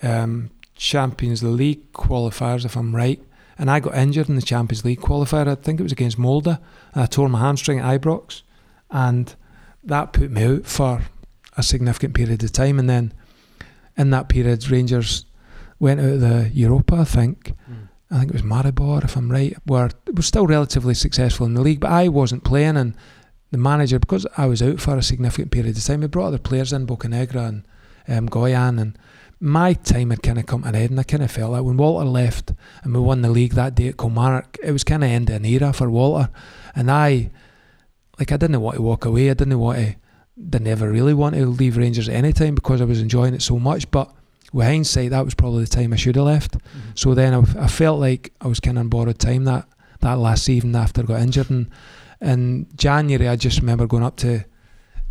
um, Champions League qualifiers, if I'm right, and I got injured in the Champions League qualifier. I think it was against Molde, I tore my hamstring at Ibrox, and that put me out for a significant period of time. And then in that period, Rangers went out of the Europa, I think. Mm. I think it was Maribor, if I'm right, where it was still relatively successful in the league, but I wasn't playing. And the manager, because I was out for a significant period of time, he brought other players in, Bocanegra and um, Goian. And my time had kind of come to an end. And I kind of felt like when Walter left and we won the league that day at Kilmarnock, it was kind of end of an era for Walter. And I, like, I didn't want to walk away. I didn't want to did never really want to leave Rangers at any time because I was enjoying it so much. But with hindsight, that was probably the time I should have left. Mm-hmm. So then I, I, felt like I was kind of on borrowed time that, that last evening after I got injured. And in January, I just remember going up to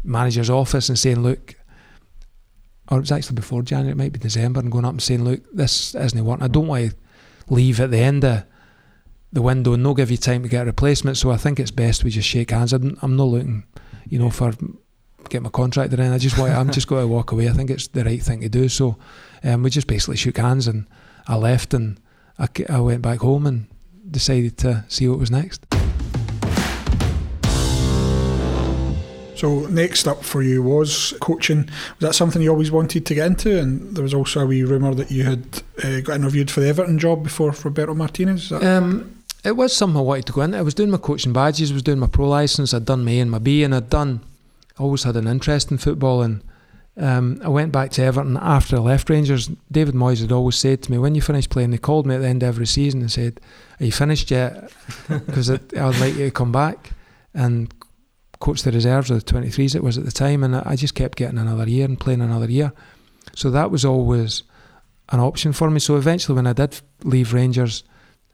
manager's office and saying, look, or it was actually before January, it might be December, and going up and saying, look, this isn't working. I don't want to leave at the end of the window and not give you time to get a replacement. So I think it's best we just shake hands. I'm, I'm not looking, you know, for get my contract in. I just want, I'm just going to walk away. I think it's the right thing to do. So um, we just basically shook hands and I left and I, I went back home and decided to see what was next. So next up for you was coaching. Was that something you always wanted to get into? And there was also a wee rumour that you had uh, got interviewed for the Everton job before Roberto Martinez. Um, it was something I wanted to go into. I was doing my coaching badges, I was doing my pro license. I'd done my A and my B, and I'd done always had an interest in football and um, I went back to Everton after I left Rangers. David Moyes had always said to me, when you finish playing, they called me at the end of every season and said, Are you finished yet? Because I would like you to come back and coach the reserves or the 23s it was at the time. And I just kept getting another year and playing another year. So that was always an option for me. So eventually, when I did leave Rangers,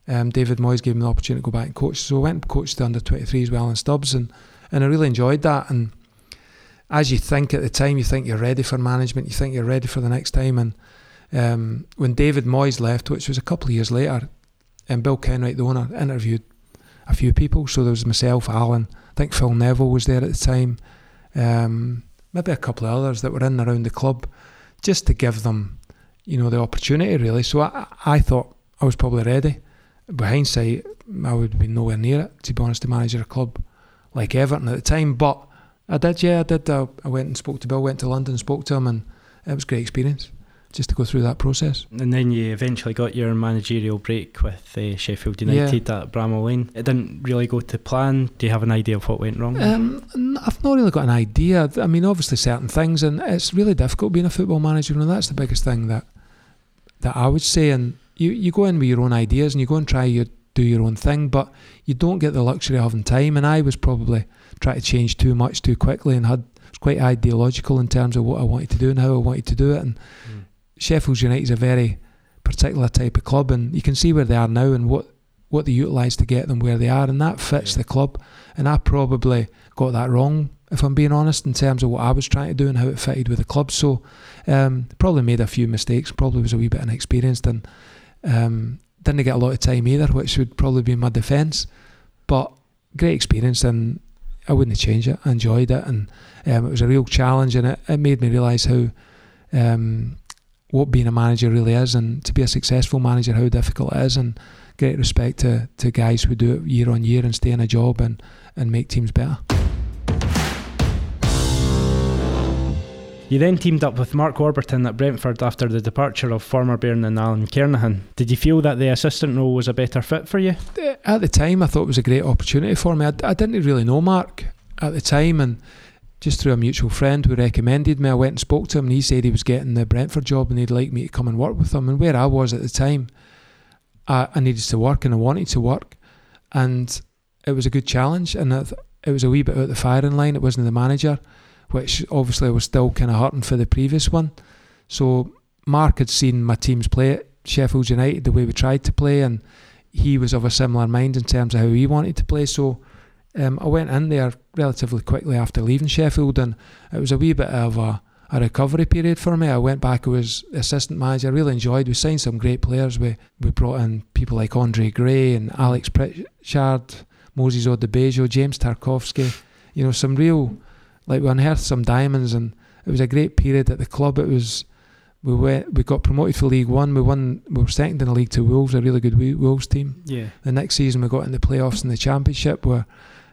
um, David Moyes gave me the opportunity to go back and coach. So I went and coached the under 23s well in Stubbs and, and I really enjoyed that. And as you think at the time, you think you're ready for management, you think you're ready for the next time. And um, when David Moyes left, which was a couple of years later, and Bill Kenwright, the owner, interviewed a few people. So there was myself, Alan, I think Phil Neville was there at the time, um, maybe a couple of others that were in and around the club, just to give them, you know, the opportunity really. So I, I thought I was probably ready. But hindsight, I would be nowhere near it, to be honest, to manage a club like Everton at the time. But I did, yeah, I did. Uh, I went and spoke to Bill, went to London, spoke to him, and it was a great experience just to go through that process. And then you eventually got your managerial break with uh, Sheffield United yeah. at Bramall Lane. It didn't really go to plan. Do you have an idea of what went wrong? Um, I've not really got an idea. I mean, obviously certain things, and it's really difficult being a football manager, and that's the biggest thing that that I would say. And you, you go in with your own ideas, and you go and try your do your own thing, but you don't get the luxury of having time. And I was probably trying to change too much too quickly and had was quite ideological in terms of what I wanted to do and how I wanted to do it. And mm. Sheffield United is a very particular type of club, and you can see where they are now and what what they utilise to get them where they are, and that fits yeah. the club. And I probably got that wrong, if I'm being honest, in terms of what I was trying to do and how it fitted with the club. So um, probably made a few mistakes. Probably was a wee bit inexperienced and um, didn't get a lot of time either, which would probably be my defence. But great experience and I wouldn't change it. I enjoyed it, and um, it was a real challenge, and it, it made me realise how um, what being a manager really is, and to be a successful manager, how difficult it is, and great respect to, to guys who do it year on year and stay in a job and, and make teams better. You then teamed up with Mark Warburton at Brentford after the departure of former Bairn and Alan Kernaghan. Did you feel that the assistant role was a better fit for you? Uh, at the time, I thought it was a great opportunity for me. I, I didn't really know Mark at the time, and just through a mutual friend who recommended me, I went and spoke to him, and he said he was getting the Brentford job and he'd like me to come and work with him. And where I was at the time, I, I needed to work and I wanted to work, and it was a good challenge. And I, it was a wee bit out the firing line. It wasn't the manager, which obviously was still kind of hurting for the previous one. So Mark had seen my teams play at Sheffield United the way we tried to play, and he was of a similar mind in terms of how he wanted to play. So um, I went in there relatively quickly after leaving Sheffield, and it was a wee bit of a, a recovery period for me. I went back as assistant manager. I really enjoyed. We signed some great players. We we brought in people like Andre Gray and Alex Pritchard, Moses Odubajo, James Tarkowski, You know, some real like we unearthed some diamonds, and it was a great period at the club. It was we went we got promoted for League One. We won. We were second in the league to Wolves, a really good Wolves team. Yeah. The next season we got in the playoffs in the Championship, where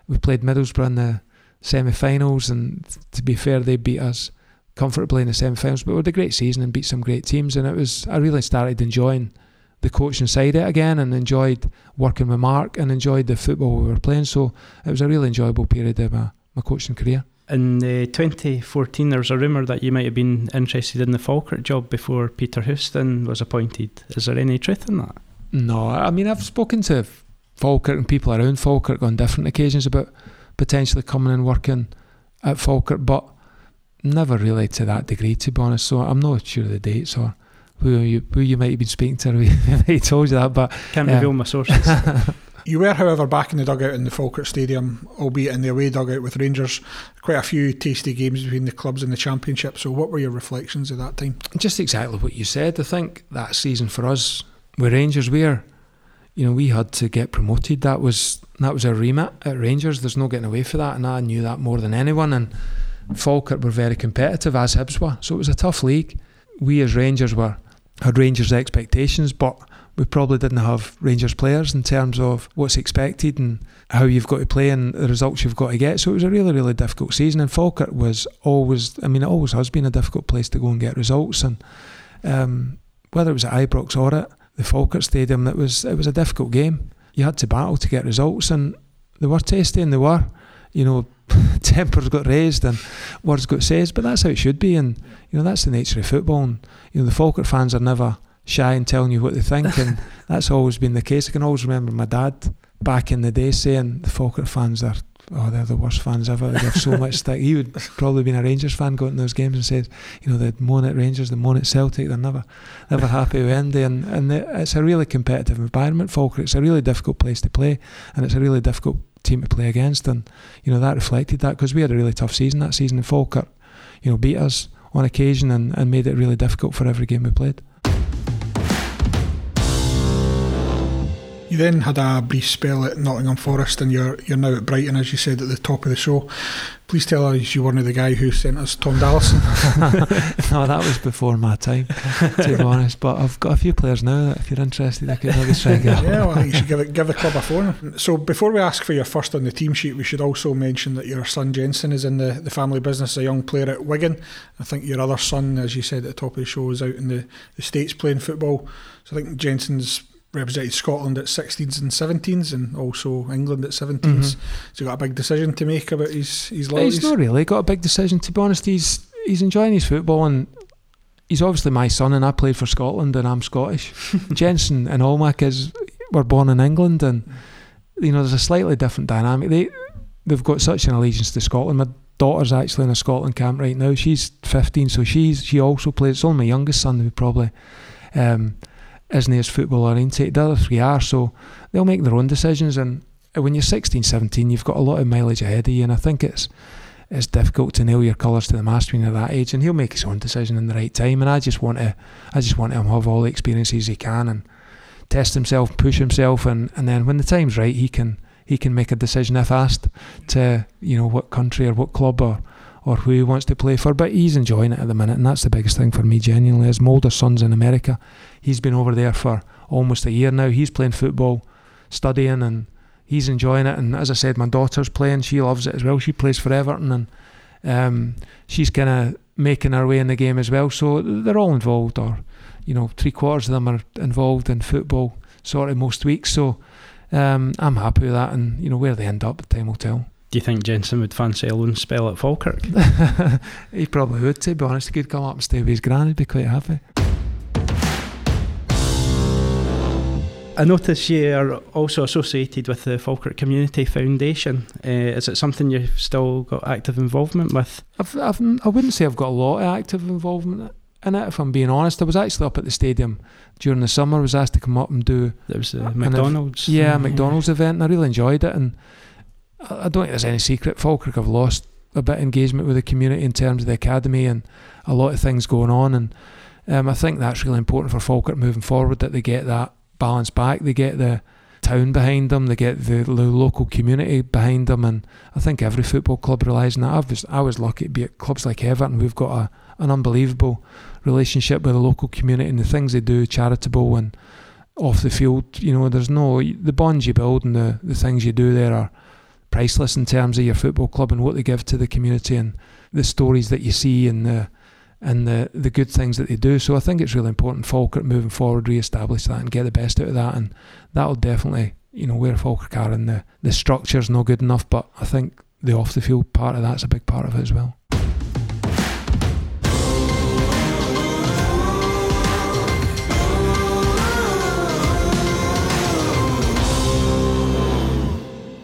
we played Middlesbrough in the semi-finals, and to be fair, they beat us comfortably in the semi-finals. But we had a great season and beat some great teams, and it was I really started enjoying the coaching side of it again, and enjoyed working with Mark, and enjoyed the football we were playing. So it was a really enjoyable period of my, my coaching career. In uh, 2014, there was a rumour that you might have been interested in the Falkirk job before Peter Houston was appointed. Is there any truth in that? No, I mean I've spoken to Falkirk and people around Falkirk on different occasions about potentially coming and working at Falkirk, but never really to that degree, to be honest. So I'm not sure of the dates or who you who you might have been speaking to. He told you that, but can't yeah. reveal my sources. You were, however, back in the dugout in the Falkirk Stadium, albeit in the away dugout with Rangers. Quite a few tasty games between the clubs in the Championship. So, what were your reflections at that time? Just exactly what you said. I think that season for us with Rangers, we're, you know, we had to get promoted. That was that was our remit at Rangers. There's no getting away for that, and I knew that more than anyone. And Falkirk were very competitive, as Hibs were. So it was a tough league. We as Rangers were had Rangers expectations, but we probably didn't have Rangers players in terms of what's expected and how you've got to play and the results you've got to get. So it was a really, really difficult season. And Falkirk was always, I mean, it always has been a difficult place to go and get results. And um, whether it was at Ibrox or at the Falkirk Stadium, it was it was a difficult game. You had to battle to get results, and they were tasty, and they were, you know, tempers got raised and words got said. But that's how it should be, and you know that's the nature of football. And you know the Falkirk fans are never shy in telling you what they think, and that's always been the case. I can always remember my dad back in the day saying the Falkirk fans are oh they're the worst fans ever. They have so much stick. He would probably been a Rangers fan going to those games and said, you know, the moan at Rangers, the moan at Celtic, they're never never happy with Andy, and and it's a really competitive environment. Falkirk, it's a really difficult place to play, and it's a really difficult team to play against, and you know that reflected that because we had a really tough season that season, and Falkirk, you know, beat us on occasion and, and made it really difficult for every game we played. You then had a brief spell at Nottingham Forest, and you're you're now at Brighton, as you said at the top of the show. Please tell us you weren't the guy who sent us Tom Dallison. no, that was before my time, to be honest. But I've got a few players now that, if you're interested, I could maybe try and get. yeah, well, you should give it, give the club a phone. So before we ask for your first on the team sheet, we should also mention that your son Jensen is in the, the family business, a young player at Wigan. I think your other son, as you said at the top of the show, is out in the, the States playing football. So I think Jensen's represented Scotland at 16s and 17s and also England at 17s. Mm-hmm. So he got a big decision to make about his, his loyalties? He's not really got a big decision. To be honest, he's he's enjoying his football and he's obviously my son and I played for Scotland and I'm Scottish. Jensen and all my kids were born in England and you know there's a slightly different dynamic. They they've got such an allegiance to Scotland. My daughter's actually in a Scotland camp right now. She's 15, so she's she also plays. It's only my youngest son who probably um, isn't as football oriented. The other three are, so they'll make their own decisions. And when you're 16, 17, you've got a lot of mileage ahead of you, and I think it's it's difficult to nail your colours to the mast when you're that age. And he'll make his own decision in the right time. And I just want to, I just want him to have all the experiences he can and test himself, push himself, and, and then when the time's right, he can he can make a decision if asked to you know what country or what club or or who he wants to play for. But he's enjoying it at the minute, and that's the biggest thing for me, genuinely. His older son's in America. He's been over there for almost a year now. He's playing football, studying, and he's enjoying it. And as I said, my daughter's playing. She loves it as well. She plays for Everton, and um, she's kind of making her way in the game as well. So they're all involved, or you know, three quarters of them are involved in football, sort of most weeks. So um, I'm happy with that, and you know, where they end up, time will tell. Do you think Jensen would fancy a loan spell at Falkirk? he probably would, to be honest. He could come up and stay with his gran, he'd be quite happy. I notice you are also associated with the Falkirk Community Foundation. Uh, is it something you've still got active involvement with? I've, I've, I wouldn't say I've got a lot of active involvement in it, if I'm being honest. I was actually up at the stadium during the summer. I was asked to come up and do. There was a McDonald's. Yeah, McDonald's event, and I really enjoyed it. And I, don't think there's any secret. Falkirk have lost a bit of engagement with the community in terms of the academy and a lot of things going on. And um, I think that's really important for Falkirk moving forward that they get that balance back. They get the town behind them, they get the, the local community behind them, and I think every football club relies on that. I was, I was lucky to be at clubs like Everton. We've got a, an unbelievable relationship with the local community and the things they do, charitable and off the field. You know, there's no the bonds you build and the, the things you do there are priceless in terms of your football club and what they give to the community and the stories that you see and the and the, the good things that they do. So I think it's really important Falkirk moving forward, re-establish that and get the best out of that. And that'll definitely, you know, where Falkirk are and the, the structure's not good enough, but I think the off the field part of that's a big part of it as well.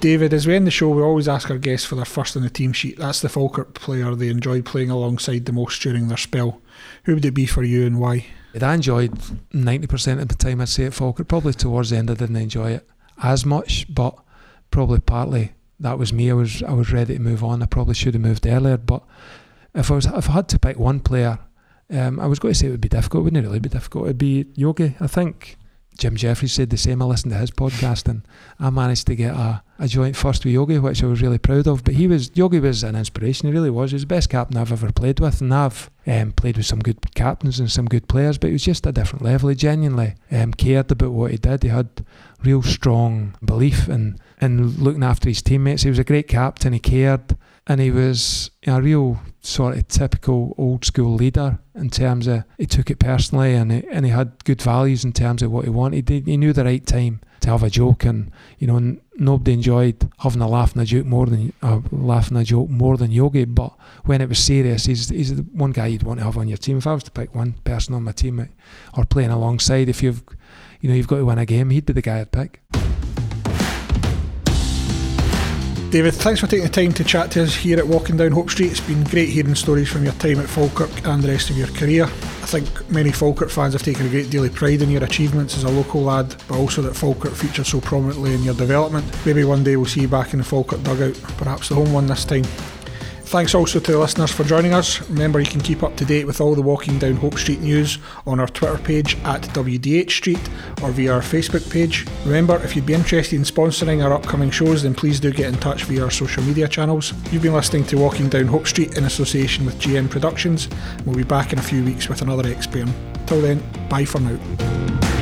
David, as we end the show, we always ask our guests for their first on the team sheet. That's the Falkirk player they enjoyed playing alongside the most during their spell. Who would it be for you and why? I enjoyed 90% of the time I'd say at Falkirk. Probably towards the end I didn't enjoy it as much, but probably partly that was me. I was I was ready to move on. I probably should have moved earlier, but if I was if I had to pick one player, um, I was going to say it would be difficult. It wouldn't it really be difficult. It'd be Yogi. I think Jim Jeffries said the same. I listened to his podcast and I managed to get a, a joint first with Yogi, which I was really proud of. But he was Yogi was an inspiration. He really was. He was the best captain I've ever played with, and I've um, played with some good captains and some good players. But he was just a different level. He genuinely um, cared about what he did. He had real strong belief in in looking after his teammates. He was a great captain. He cared, and he was a real sort of typical old school leader in terms of he took it personally and he, and he had good values in terms of what he wanted. He, knew the right time to have a joke, and you know n- nobody enjoyed having a laugh and a joke more than uh, laughing a joke more than Yogi. But when it was serious, he's he's the one guy you'd want to have on your team. If I was to pick one person on my team or playing alongside, if you've you know you've got to win a game, he'd be the guy I'd pick. David, thanks for taking the time to chat to us here at Walking Down Hope Street. It's been great hearing stories from your time at Falkirk and the rest of your career. I think many Falkirk fans have taken a great deal of pride in your achievements as a local lad, but also that Falkirk features so prominently in your development. Maybe one day we'll see you back in the Falkirk dugout, perhaps the home one this time. Thanks also to the listeners for joining us. Remember, you can keep up to date with all the Walking Down Hope Street news on our Twitter page at WDH Street or via our Facebook page. Remember, if you'd be interested in sponsoring our upcoming shows, then please do get in touch via our social media channels. You've been listening to Walking Down Hope Street in association with GM Productions. We'll be back in a few weeks with another expert. Till then, bye for now.